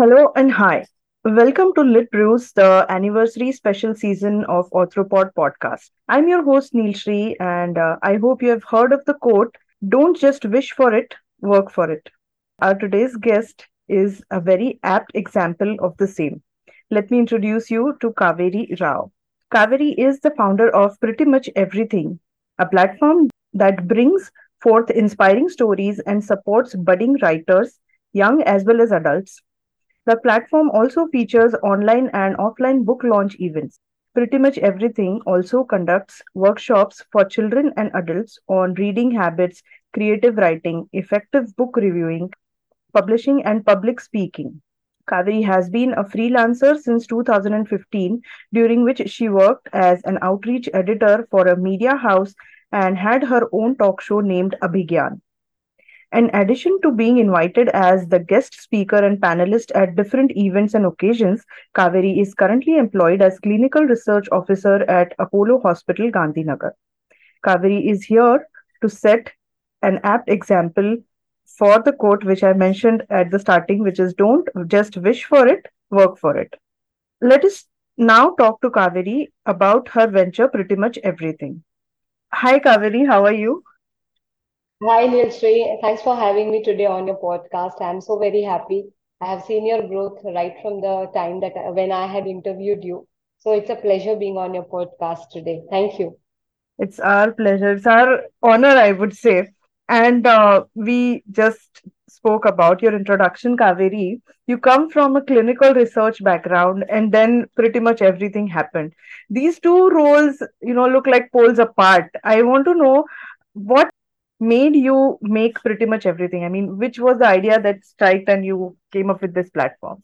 Hello and hi. Welcome to Lit Brews, the anniversary special season of Authoropod podcast. I'm your host Neil Shri, and uh, I hope you have heard of the quote Don't just wish for it, work for it. Our today's guest is a very apt example of the same. Let me introduce you to Kaveri Rao. Kaveri is the founder of Pretty Much Everything, a platform that brings forth inspiring stories and supports budding writers, young as well as adults the platform also features online and offline book launch events. Pretty much everything also conducts workshops for children and adults on reading habits, creative writing, effective book reviewing, publishing, and public speaking. Kaveri has been a freelancer since 2015, during which she worked as an outreach editor for a media house and had her own talk show named Abhigyan. In addition to being invited as the guest speaker and panelist at different events and occasions, Kaveri is currently employed as clinical research officer at Apollo Hospital, Gandhinagar. Kaveri is here to set an apt example for the quote which I mentioned at the starting, which is don't just wish for it, work for it. Let us now talk to Kaveri about her venture, pretty much everything. Hi, Kaveri, how are you? Hi, Nilshri. Thanks for having me today on your podcast. I'm so very happy. I have seen your growth right from the time that when I had interviewed you. So it's a pleasure being on your podcast today. Thank you. It's our pleasure. It's our honor, I would say. And uh, we just spoke about your introduction, Kaveri. You come from a clinical research background, and then pretty much everything happened. These two roles, you know, look like poles apart. I want to know what made you make pretty much everything? I mean, which was the idea that struck and you came up with this platform?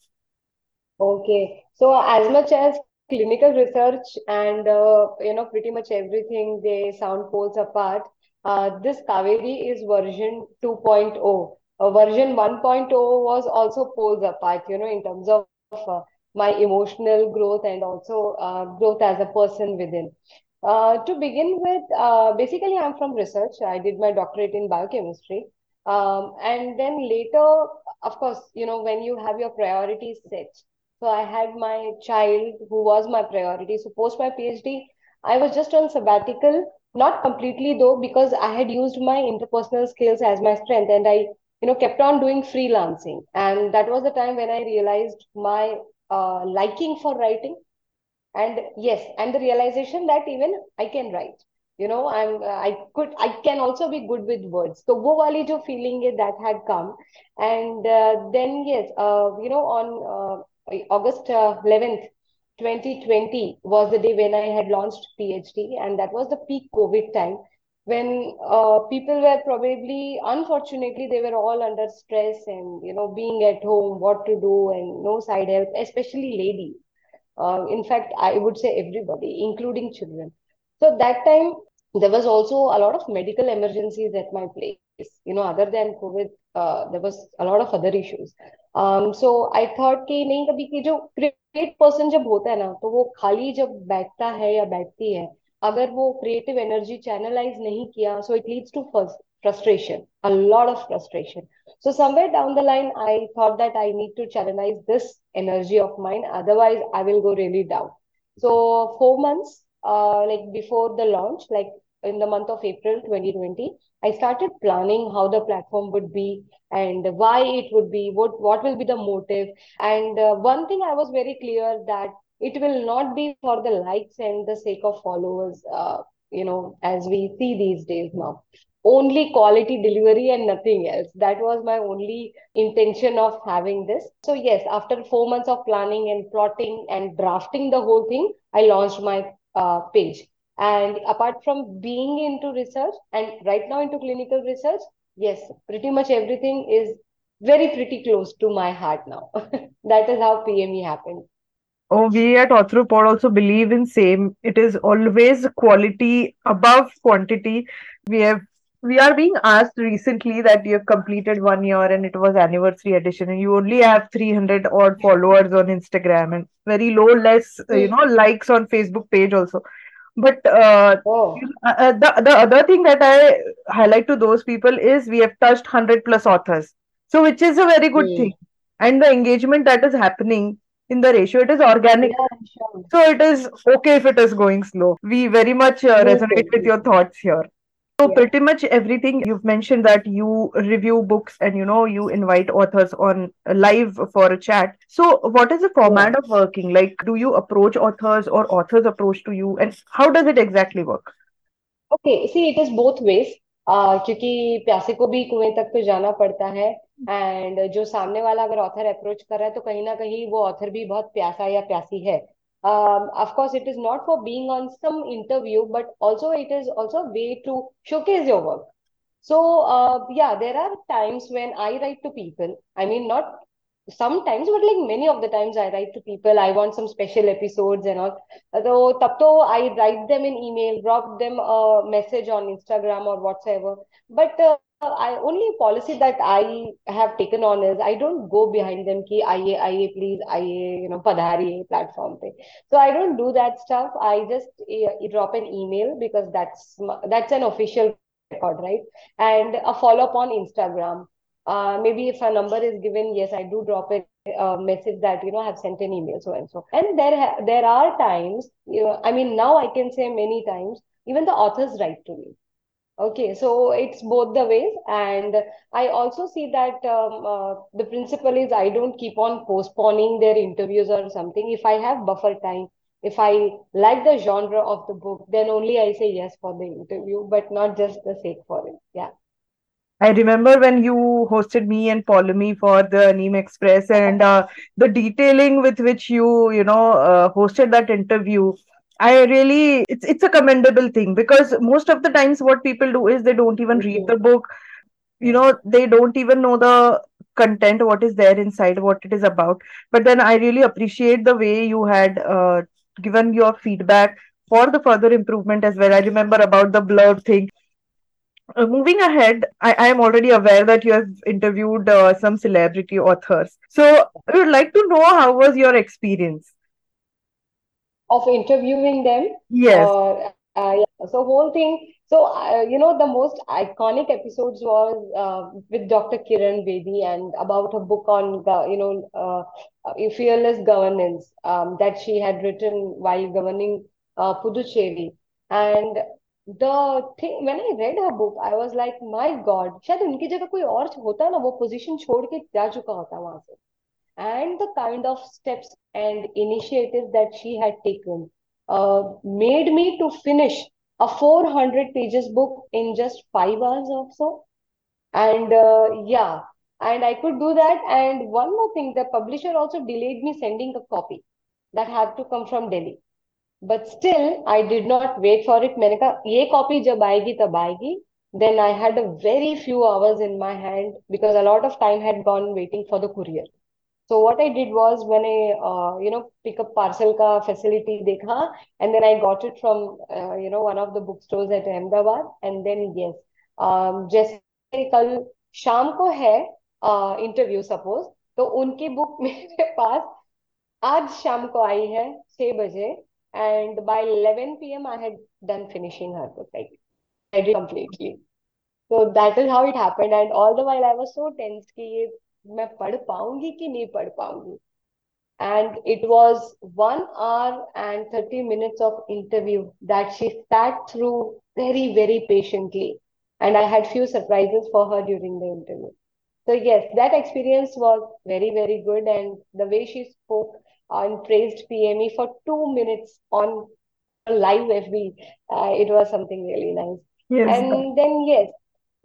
Okay. So as much as clinical research and uh, you know pretty much everything they sound poles apart, uh, this Kaveri is version 2.0. Uh, version 1.0 was also poles apart, you know, in terms of uh, my emotional growth and also uh, growth as a person within. Uh, to begin with, uh, basically, I'm from research. I did my doctorate in biochemistry. Um, and then later, of course, you know, when you have your priorities set. So I had my child who was my priority. So post my PhD, I was just on sabbatical, not completely though, because I had used my interpersonal skills as my strength and I, you know, kept on doing freelancing. And that was the time when I realized my uh, liking for writing and yes and the realization that even i can write. You know i'm uh, i could i can also be good with words. So wo wali jo feeling that had come. And uh, then yes uh, you know on uh, august 11th uh, 2020 was the day when i had launched pme and that was the peak covid time when uh, people were probably unfortunately they were all under stress and you know being at home what to do and no side help especially ladies uh, in fact, I would say everybody, including children. So that time, there was also a lot of medical emergencies at my place. You know, other than COVID, uh, there was a lot of other issues. Um, so I thought कि नहीं कभी कि जो create person जब होता है ना तो वो खाली जब बैठता है या बैठती है अगर वो क्रिएटिव एनर्जी चैनलाइज नहीं किया so it leads to frustration, a lot of frustration. So somewhere down the line, I thought that I need to channelize this energy of mine. Otherwise, I will go really down. So four months, uh, like before the launch, like in the month of April 2020, I started planning how the platform would be and why it would be, what, what will be the motive. And uh, one thing I was very clear that it will not be for the likes and the sake of followers, uh, you know, as we see these days now only quality delivery and nothing else. That was my only intention of having this. So, yes, after four months of planning and plotting and drafting the whole thing, I launched my uh, page. And apart from being into research and right now into clinical research, yes, pretty much everything is very pretty close to my heart now. that is how PME happened. Oh, we at Authoropod also believe in same. It is always quality above quantity. We have we are being asked recently that you have completed one year and it was anniversary edition and you only have 300 odd followers on instagram and very low less you know likes on facebook page also but uh, oh. Uh, uh, the, the other thing that i highlight to those people is we have touched 100 plus authors so which is a very good mm. thing and the engagement that is happening in the ratio, it is organic. Yeah, sure. So it is okay if it is going slow. We very much uh, resonate with your thoughts here. So Yeah, pretty much everything you've mentioned that you review books and you know you invite authors on uh, live for a chat. So what is the yeah. format of working? Like do you approach authors or authors approach to you and how does it exactly work? Okay see it is both ways क्योंकि प्यासे को भी कुएं तक तो जाना पड़ता है एंड जो सामने वाला अगर ऑथर अप्रोच कर रहा है तो कहीं ना कहीं वो ऑथर भी बहुत प्यासा या प्यासी है um, of course it is not for being on some interview but also it is also a way to showcase your work. So uh, yeah there are times when i write to people. I mean not sometimes but like many of the times i write to people. I want some special episodes and all. So tapto i write them an email drop them a message on instagram or whatsoever. But uh, I only policy that I have taken on is I don't go behind them ki IAIA IA, please IAA you know padhari platform pe. So I don't do that stuff. I just uh, drop an email because that's that's an official record, right? And a follow up on Instagram. Uh, maybe if a number is given, yes, I do drop a uh, message that you know I've sent an email, so and so. And there ha- there are times, you know, I mean, now I can say many times, even the authors write to me Okay, so it's both the ways, and I also see that um, uh, the principle is I don't keep on postponing their interviews or something. If I have buffer time, if I like the genre of the book, then only I say yes for the interview, but not just the sake for it. Yeah. I remember when you hosted me and Paulomi for the Neem Express and uh, the detailing with which you, you know, uh, hosted that interview. I really, it's it's a commendable thing because most of the times what people do is they don't even read the book. You know, they don't even know the content, what is there inside, what it is about. But then I really appreciate the way you had uh, given your feedback for the further improvement as well. I remember about the blurb thing uh, moving ahead, I, I am already aware that you have interviewed uh, some celebrity authors. So I would like to know how was your experience? of interviewing them Yes, or uh, yeah. so whole thing so uh, you know the most iconic episodes was uh, with Dr. Kiran Bedi and about a book on go- you know uh, uh, fearless governance um, that she had written while governing uh, Puducherry and the thing when I read her book I was like my God शायद उनकी जगह कोई और होता ना वो position छोड़ के जा चुका होता वहां से and the kind of steps and initiatives that she had taken uh, made me to finish a 400 pages book in just five hours or so. And uh, yeah, and I could do that. And one more thing, the publisher also delayed me sending a copy that had to come from Delhi. But still, I did not wait for it. मैंने कहा ये copy जब आएगी तब आएगी. Then I had a very few hours in my hand because a lot of time had gone waiting for the courier. So what I did was when I uh, you know pick up parcel का facility देखा and then I got it from uh, you know one of the bookstores at Ahmedabad and then yes um, जैसे कल शाम को है interview suppose तो उनकी book मेरे पास आज शाम को आई है छह बजे and by 11 p.m. I had done finishing her book. Like I did completely. So that is how it happened. And all the while I was so tense कि ये मैं पढ़ पाऊंगी कि नहीं पढ़ पाऊंगी. And it was one hour and 30 minutes of interview that she sat through very, very patiently. And I had few surprises for her during the interview. So yes, that experience was very, very good. And the way she spoke and praised PME for two minutes on live FB, uh, it was something really nice. yes. And then yes,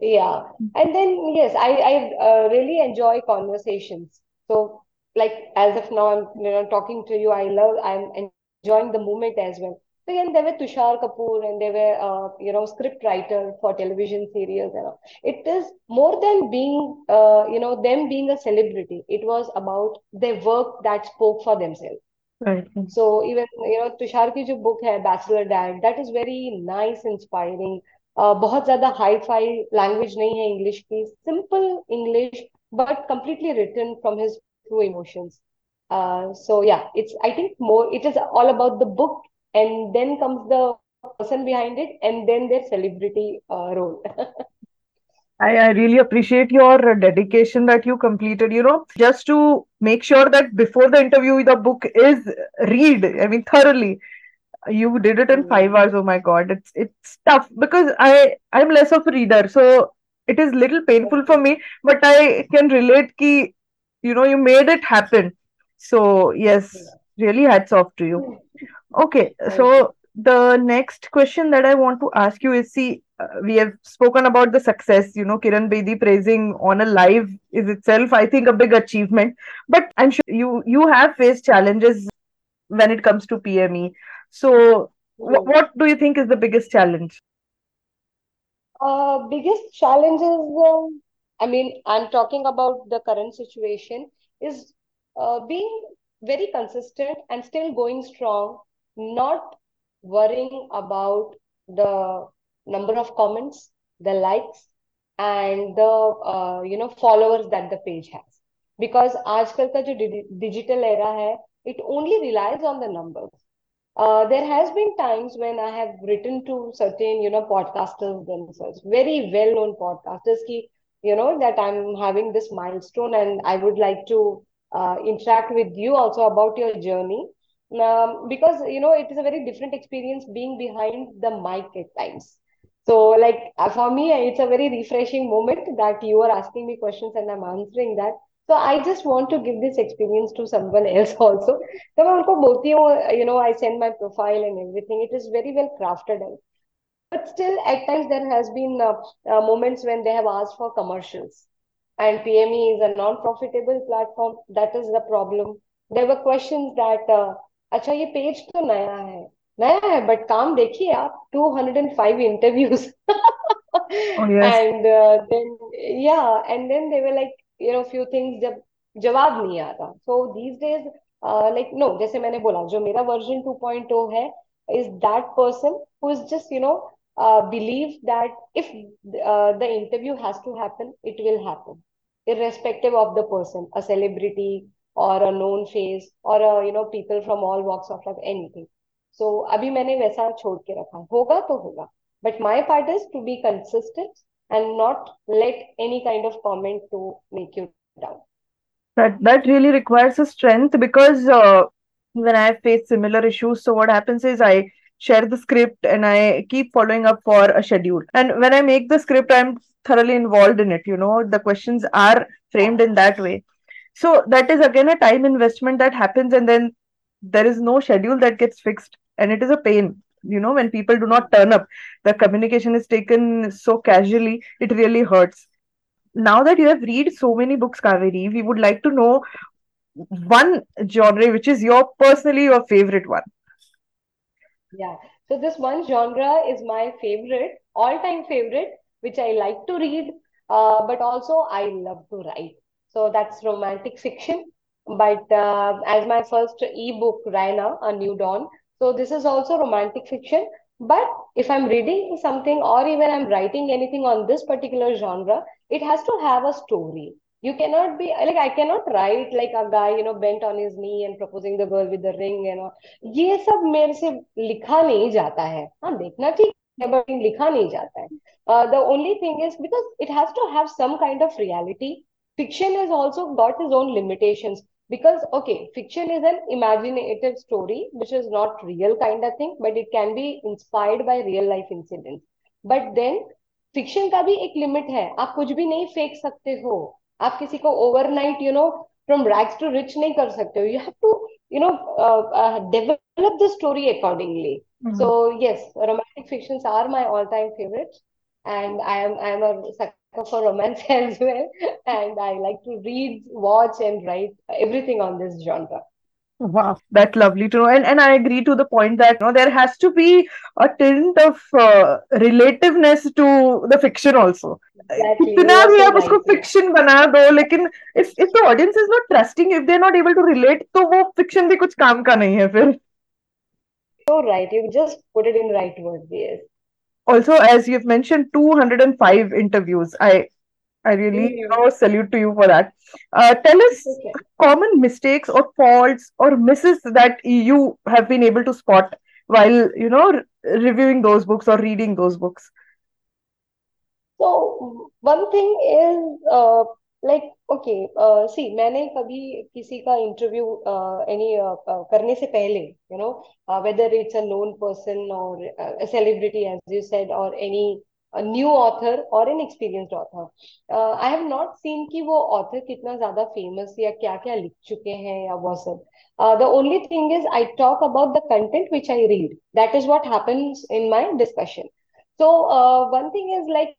yeah. And then, yes, I, I uh, really enjoy conversations. So, like, as of now, I'm you know, talking to you. I love, I'm enjoying the moment as well. So, again, there were Tushar Kapoor and there were, uh, you know, script writer for television serials. And all. It is more than being, uh, you know, them being a celebrity. It was about their work that spoke for themselves. Right. So even you know Tushar ki jo book hai Bachelor Dad that is very nice, inspiring. बहुत ज्यादा hi fi language नहीं है English की simple English but completely written from his true emotions so yeah it's i think more it is all about the book and then comes the person behind it and then their celebrity uh, role I, I really appreciate your dedication that you completed, you know, just to make sure that before the interview, the book is read, I mean, thoroughly. You did it in five Mm. hours. Oh my God, it's it's tough because I I'm less of a reader, so it is little painful for me, but I can relate ki, you know, you made it happen. So yes, really hats off to you. Okay, so the next question that I want to ask you is see, uh, we have spoken about the success, you know, Kiran Bedi praising on a live is itself, I think, a big achievement. But I'm sure you you have faced challenges when it comes to PME. So, wh- Mm. what do you think is the biggest challenge? Uh, biggest challenges, um, I mean, I'm talking about the current situation, is uh, being very consistent and still going strong, not worrying about the number of comments, the likes, and the uh, you know followers that the page has. Because आजकल का जो digital era है, it only relies on the numbers. Uh, there has been times when I have written to certain, you know, podcasters themselves, very well-known podcasters, ki, you know, that I'm having this milestone and I would like to uh, interact with you also about your journey. Um, because, you know, it is a very different experience being behind the mic at times. So, like, uh, for me, it's a very refreshing moment that you are asking me questions and I'm answering that. So, I just want to give this experience to someone else also तो मैं उनको बोलती हूँ you know I send my profile and everything it is very well crafted but still at times there has been uh, uh, moments when they have asked for commercials and PME is a non-profitable platform that is the problem there were questions that uh, अच्छा ये page तो नया है नया है but काम देखिए आप 205 interviews Oh, yes. and uh, then yeah and then you know few things जब जवाब नहीं आता। So these days like no जैसे मैंने बोला, जो मेरा वर्जन 2.0 है is that person who is just you know believe that if the interview has to happen it will happen irrespective of the person a celebrity और a known face और you know people from all walks of life anything so अभी मैंने वैसा छोड़ के रखा होगा तो होगा। But my part is to be consistent and not let any kind of comment to make you down That that really requires a strength because uh, when I face similar issues, so what happens is I share the script and I keep following up for a schedule. And when I make the script, I'm thoroughly involved in it. You know, the questions are framed in that way. So that is again a time investment that happens, and then there is no schedule that gets fixed, and it is a pain. You know, when people do not turn up, the communication is taken so casually, it really hurts now that you have read so many books, Kaveri, we would like to know one genre which is your personally your favorite one. Yeah. So this one genre is my favorite, all-time favorite, which I like to read, uh, but also I love to write. So that's romantic fiction. But uh, as my first ebook, Raina, A New Dawn. So this is also romantic fiction. But if I'm reading something or even I'm writing anything on this particular genre, it has to have a story. You cannot be like I cannot write like a guy, you know, bent on his knee and proposing the girl with the ring and all. ये सब मेरे से लिखा नहीं जाता है हाँ देखना ठीक है बट लिखा नहीं जाता है the only thing is because it has to have some kind of reality fiction has also got its own limitations because okay fiction is an imaginative story which is not real kind of thing but it can be inspired by real life incidents but then fiction का भी एक limit है आप कुछ भी नहीं फेंक सकते हो आप किसी को overnight you know from rags to rich नहीं कर सकते हो you have to you know uh, uh, develop the story accordingly so Mhm. yes romantic fictions are my all-time favorites and i am i am a sucker for romance as well and i like to read watch and write everything on this genre Wow, that's lovely to know. And and I agree to the point that you know there has to be a tint of uh, relativeness to the fiction also. exactly you कितना are भी so आप उसको right yeah fiction बना दो लेकिन if if the audience is not trusting if they're not able to relate तो वो fiction भी कुछ काम का नहीं है फिर so right you just put it in right words yes also as you've mentioned 205 interviews. I i really you Mhm. know salute to you for that. Uh, tell us okay. common mistakes or faults or misses that you have been able to spot while you know re- reviewing those books or reading those books? So one thing is uh, like okay uh, see मैंने कभी किसी का interview any करने से पहले you know uh, whether it's a known person or a celebrity as you said or any a new author or an experienced author uh, I have not seen कि वो author कितना ज्यादा famous या क्या क्या लिख चुके हैं या वो सब uh, the only thing is I talk about the content which I read that is what happens in my discussion so uh, one thing is like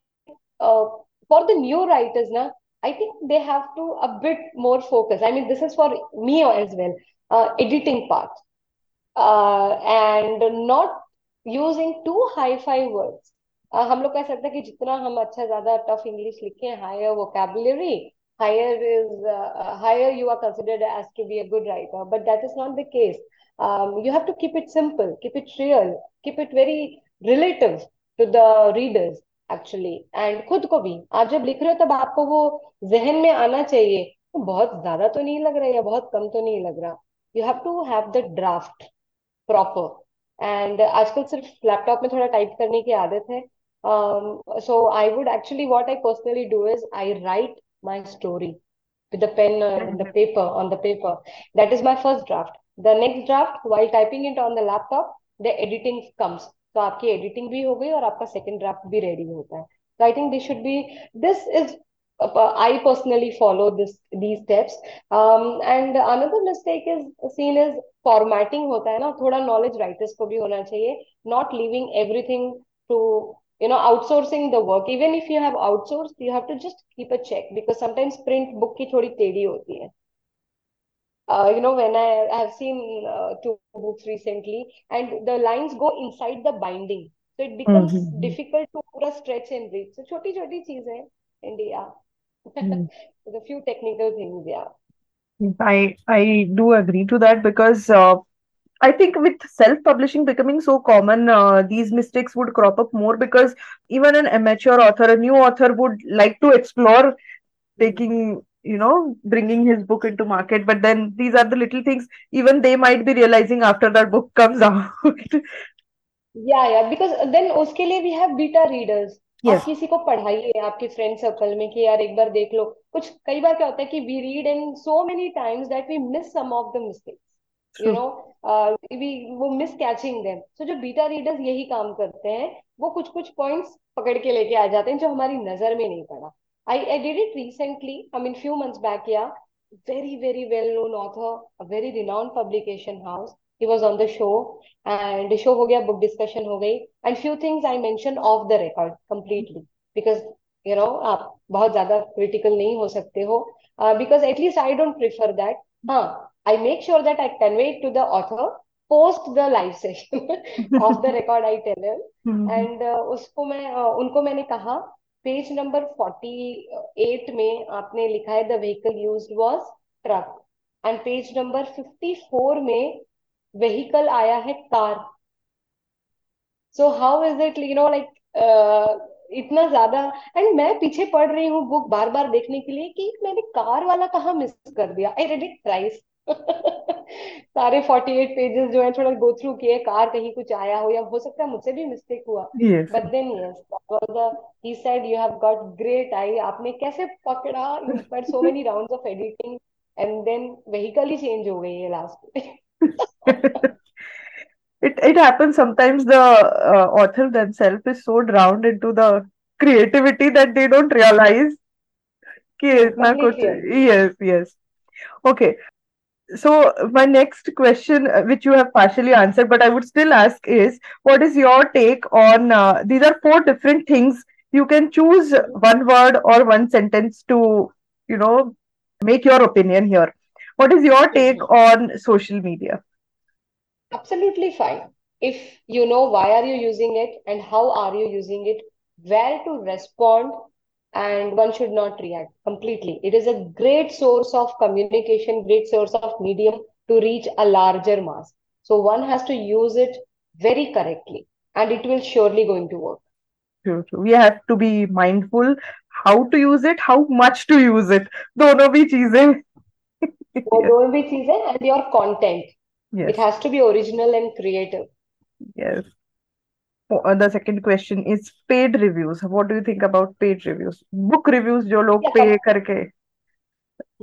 uh, for the new writers now i think they have to a bit more focus i mean this is for me as well uh, editing part uh, and not using too high-fi words uh, हम लोग कह सकते हैं कि जितना हम अच्छा ज्यादा टफ इंग्लिश लिखें higher vocabulary higher is uh, higher you are considered as to be a good writer but that is not the case um, you have to keep it simple keep it real keep it very relative to the readers actually and खुद को भी। आप जब लिख रहे हो तब आपको वो जहन में आना चाहिए बहुत ज़्यादा तो नहीं लग रहा या बहुत कम तो नहीं लग रहा। You have to have the draft proper and आजकल सिर्फ़ लैपटॉप में थोड़ा टाइप करने की आदत है। So I would actually what I personally do is I write my story pen uh, and the paper on the paper. That is my first draft. The next draft while typing it on the laptop the editing comes. तो आपकी editing भी हो गई और आपका second draft भी ready होता है तो I think this should be this is I personally follow this these steps. Um, and another mistake is seen as formatting होता है ना थोड़ा knowledge writers को भी होना चाहिए not leaving everything to you know outsourcing the work even if you have outsourced you have to just keep a check because sometimes print book की थोड़ी टेढ़ी होती है uh, you know when i have seen uh, two books recently and the lines go inside the binding so it becomes mm-hmm. difficult to put a stretch and read so choti choti cheez hai india mm. there's a few technical things yeah i i do agree to that because uh, I think with self publishing becoming so common, uh, these mistakes would crop up more because even an amateur author, a new author would like to explore taking you know bringing his book into market but then these are the little things even they might be realizing after that book comes out yeah yeah because then उसके लिए we have beta readers yes. आप किसी को पढ़ाइए आपके friend circle में कि यार एक बार देख लो कुछ कई बार क्या होता है कि we read in so many times that we miss some of the mistakes you know we वो मिस कैचिंग देम सो जो बीटा रीडर्स यही काम करते हैं वो कुछ कुछ पॉइंट्स पकड़ के लेके आ जाते हैं जो हमारी नज़र में नहीं पड़ा I, I did it recently, I mean, few months back, yeah. Very, very well known author, a very renowned publication house. He was on the show and the show ho gaya, book discussion ho gayi. And few things I mentioned off the record completely because, you know, आप बहुत ज़्यादा critical नहीं हो सकते हो. Uh, because at least I don't prefer that. हाँ, I make sure that I convey it to the author post the live session off the record I tell him. Mm-hmm. And uh, उसको मैं uh, उनको मैंने कहा page number forty eight में आपने लिखा है the vehicle use was truck and page number fifty four में व्हीकल आया है car. So how is it you know like इतना ज़्यादा एंड मैं पीछे पढ़ रही हूँ बुक बार बार देखने के लिए कि मैंने कार वाला कहा मिस कर दिया? आई रेड इट ट्राइस सारे 48 पेजेस जो है थोड़ा गो थ्रू किए कार कहीं कुछ आया हो या हो सकता है मुझसे भी मिस्टेक हुआ। But then yes he said you have got great I आपने कैसे पकड़ा you spend so many rounds of editing and then vehicle he change हो गई है लास्ट में it it happens sometimes the uh, author themselves is so drowned into the creativity that they don't realize कि इतना कुछ yes yes okay so my next question uh, which you have partially answered but i would still ask is what is your take on uh, these are four different things. You can choose one word or one sentence to you know make your opinion here. What is your take on social media? Absolutely fine. If you know why are you using it and how are you using it where to respond and one should not react completely. It is a great source of communication, great source of medium to reach a larger mass. So one has to use it very correctly and it will surely going to work. True, true. We have to be mindful how to use it, how much to use it. दोनों भी चीजें. दोनों भी चीजें and your content. Yes. It has to be original and creative. Yes. uh, the second question is paid reviews. What do you think about paid reviews? Book reviews जो लोग Yeah, pay com करके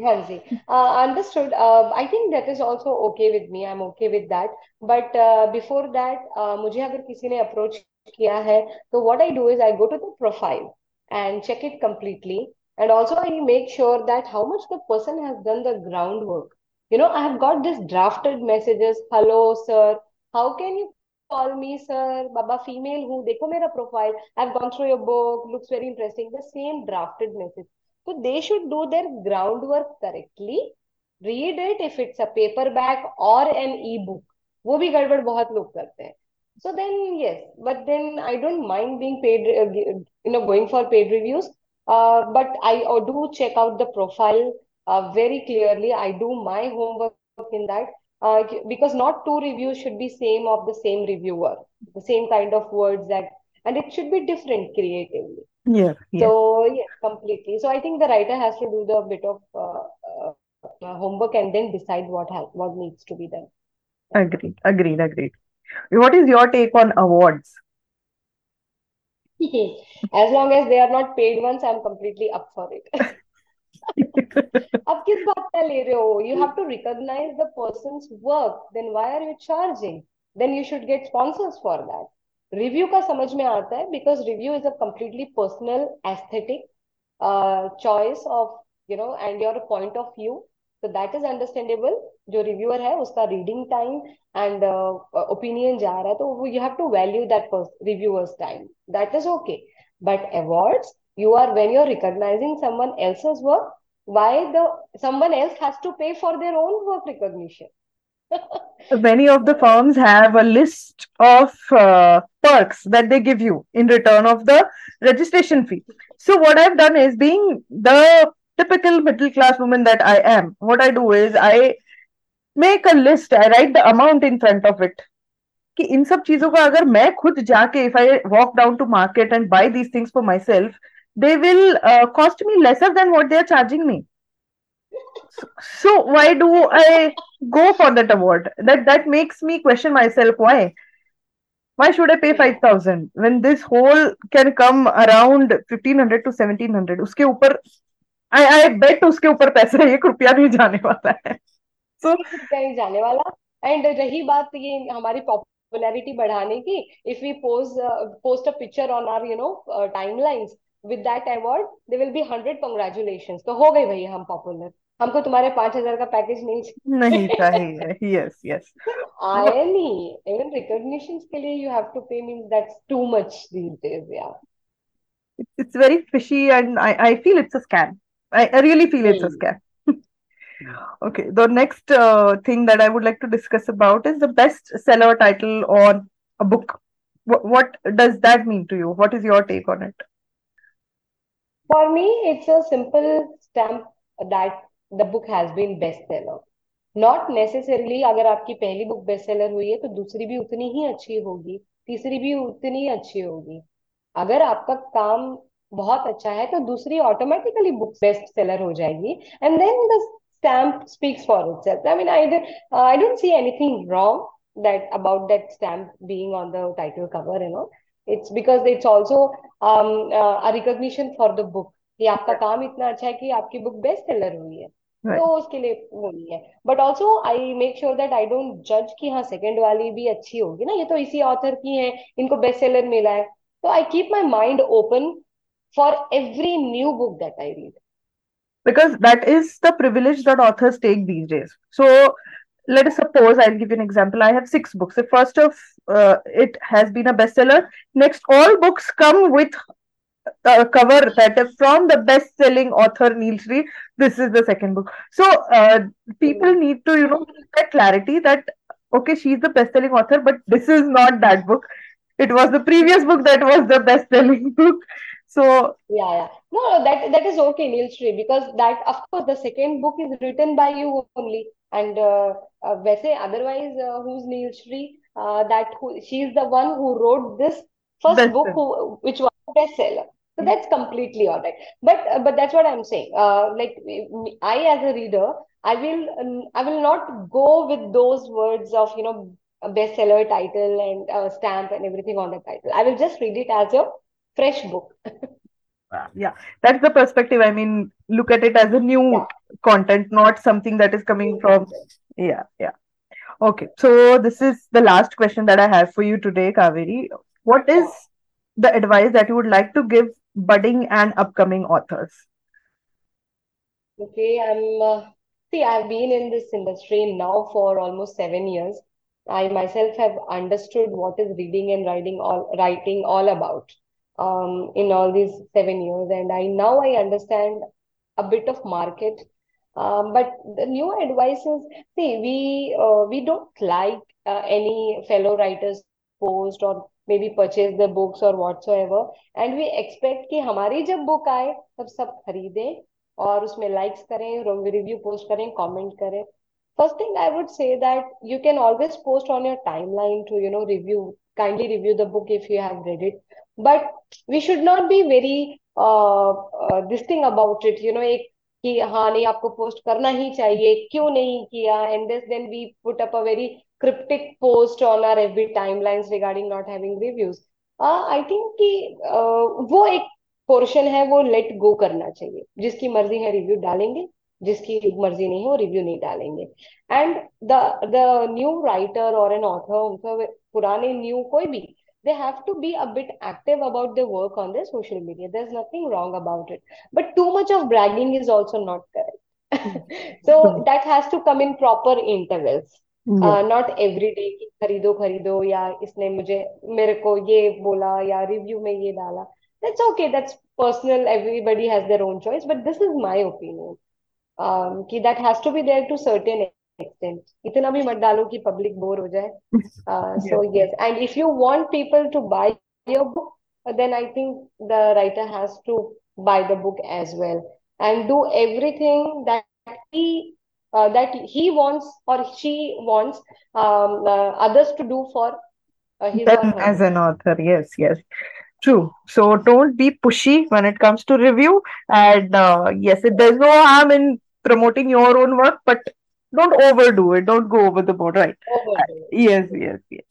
हाँ जी uh, understood. Uh, I think that is also okay with me. I'm okay with that. But uh, before that, uh, मुझे अगर किसी ने approach किया है, तो what I do is I go to the profile and check it completely. And also I make sure that how much the person has done the groundwork. You know, I have got this drafted messages. Hello, sir. How can you call me, sir? Baba, female who? देखो मेरा profile. I've gone through your book. Looks very interesting. The same drafted message. So they should do their groundwork correctly. Read it if it's a paperback or an e-book. वो भी गड़बड़ बहुत लोग करते हैं. So then yes, but then I don't mind being paid, uh, you know, going for paid reviews. Uh, but I uh, do check out the profile uh, very clearly. I do my homework in that uh, because not two reviews should be same of the same reviewer, the same kind of words that, and it should be different creatively. Yeah, yes. So yeah completely. So I think the writer has to do the bit of uh, uh, uh, homework and then decide what has what needs to be done. Agreed, agreed, agreed. What is your take on awards? As long as they are not paid ones, I'm completely up for it. अब किस बात का ले रहे हो? You have to recognize the person's work. Then why are you charging? Then you should get sponsors for that. Review का समझ में आता है because review is a completely personal aesthetic choice of you know and your point of view तो that is understandable जो reviewer है, उसका reading time and opinion जा रहा है तो you have to value that reviewer's time that is okay but awards you are when you're recognizing someone else's work why the someone else has to pay for their own work recognition Many of the firms have a list of uh, perks that they give you in return of the registration fee. So, what I've done is, being the typical middle class woman that I am, what I do is I make a list, I write the amount in front of it. कि इन सब चीजों का अगर मैं खुद जाके if I walk down to market and buy these things for myself, they will uh, cost me lesser than what they are charging me. So so why do I go for that award? That that makes me question myself. Why? Why should I pay five thousand when this whole can come around fifteen hundred to seventeen hundred? उसके ऊपर I I bet उसके ऊपर पैसा एक रुपया नहीं जाने वाला है. So कहीं जाने वाला. And रही बात ये हमारी popularity बढ़ाने की, if we post uh, post a picture on our you know uh, timelines with that award, there will be hundred congratulations. तो हो गई भैया हम popular. हमको तुम्हारे पांच हजार का पैकेज नहीं चाहिए नहीं चाहिए यस यस आया नहीं इवन रिकॉग्निशन के लिए यू हैव टू पे means that's too much these days या it's very fishy and I, I feel it's a scam. I, I really feel it's a scam. okay, the next uh, thing that I would like to discuss about is the best seller title on a book. What, what does that mean to you? What is your take on it? For me, it's a simple stamp that the book has been best seller not necessarily अगर आपकी पहली book best seller हुई है तो दूसरी भी उतनी ही अच्छी होगी तीसरी भी उतनी ही अच्छी होगी अगर आपका काम बहुत अच्छा है तो दूसरी ऑटोमेटिकली बुक बेस्ट सेलर हो जाएगी and then the stamp speaks for itself. I mean, I, uh, I don't see anything wrong that about that stamp being on the title cover, you know. It's because it's also recognition for the book कि आपका काम इतना अच्छा है कि आपकी book best seller हुई है। तो उसके लिए वो नहीं है। But also I make sure that I don't जज कि हाँ सेकेंड वाली भी अच्छी होगी ना। ये तो इसी ऑथर की है इनको बेस्ट सेलर मिला है। तो I keep my mind open for every new book that I read because that is the privilege that authors take these days so let us suppose I'll give you an example. I have six books. The first of uh, it has been a bestseller. Next, all books come with a cover that is from the best-selling author Neil Shree. This is the second book. So uh, people need to, you know, get clarity that okay, she's the best-selling author, but this is not that book. It was the previous book that was the best-selling book. So yeah, yeah, no, that that is okay, Neil Shree, because that of course the second book is written by you only, and uh, uh, otherwise uh, who's Neil Shree? Uh, that who she's the one who wrote this first best book, who, which was bestseller. So that's completely all right. But uh, but that's what I'm saying. Uh, like I as a reader, I will um, I will not go with those words of you know a bestseller title and a stamp and everything on the title. I will just read it as a fresh book. yeah, that's the perspective. I mean, look at it as a new Yeah, content, not something that is coming from. Yeah, yeah. Okay, so this is the last question that I have for you today, Kaveri. What is the advice that you would like to give budding and upcoming authors? Okay, I'm uh, see, I've been in this industry now for almost seven years. I myself have understood what is reading and writing all writing all about um, in all these seven years, and I now I understand a bit of market. Um, but the new advice is, see, we uh, we don't like uh, any fellow writers post or maybe purchase the books or whatsoever, and we expect कि हमारी जब book आए तब सब खरीदें और उसमें likes करें रिव्यू पोस्ट करें कमेंट करें first thing i would say that you can always post on your timeline to you know review kindly review the book if you have read it But we should not be very this thing about it you know एक कि हाँ नहीं आपको post करना ही चाहिए क्यों नहीं किया? And this then we put up a very cryptic post on our every timelines regarding not having reviews I think कि uh, वो एक पोर्शन है वो लेट गो करना चाहिए। जिसकी मर्ज़ी है रिव्यू डालेंगे जिसकी मर्ज़ी नहीं है वो रिव्यू नहीं डालेंगे। And the the new writer और एन ऑथर पुराने न्यू कोई भी they have to be a bit active about their work on their social media there's nothing wrong about it but too much of bragging is also not correct so Hmm. that has to come in proper intervals Yeah. Not every day कि खरीदो खरीदो या इसने मुझे मेरे को ये बोला या रिव्यू में ये डाला that's okay that's personal everybody has their own choice but this is my opinion um, कि that has to be there to certain extent इतना भी मत डालो कि public बोर हो जाए uh, Yes. so yes and if you want people to buy your book uh, then I think the writer has to buy the book as well and do everything that he uh, that he wants or she wants um, uh, others to do for uh, his or Then her as book an author, yes, yes. True. So don't be pushy when it comes to review. And uh, yes, it, there's no harm in promoting your own work, but don't overdo it. Don't go over the board, right? Overdo. Yes, yes, yes.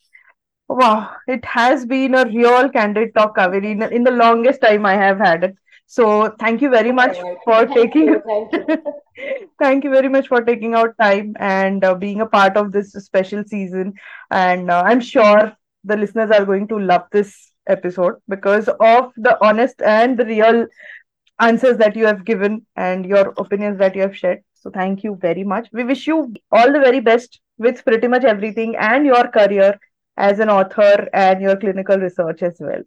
Wow, it has been a real candid talk, Kaveri, in, in the longest time I have had it. So thank you very much right. for Thank taking you. Thank you. thank you very much for taking out time and uh, being a part of this special season. And uh, I'm sure the listeners are going to love this episode because of the honest and the real answers that you have given and your opinions that you have shared. So thank you very much. We wish you all the very best with pretty much everything and your career as an author and your clinical research as well.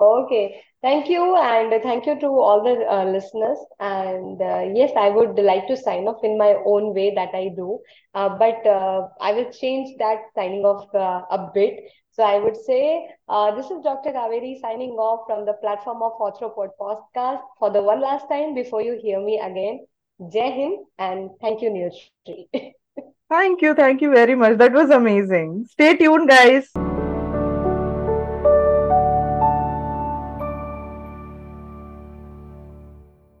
Okay. Thank you. And thank you to all the uh, listeners. And uh, yes, I would like to sign off in my own way that I do. Uh, but uh, I will change that signing off uh, a bit. So I would say uh, this is Dr. Kaveri signing off from the platform of Authoropod Podcast for the one last time before you hear me again. Jai Hind and thank you, Neil. Thank you. Thank you very much. That was amazing. Stay tuned, guys.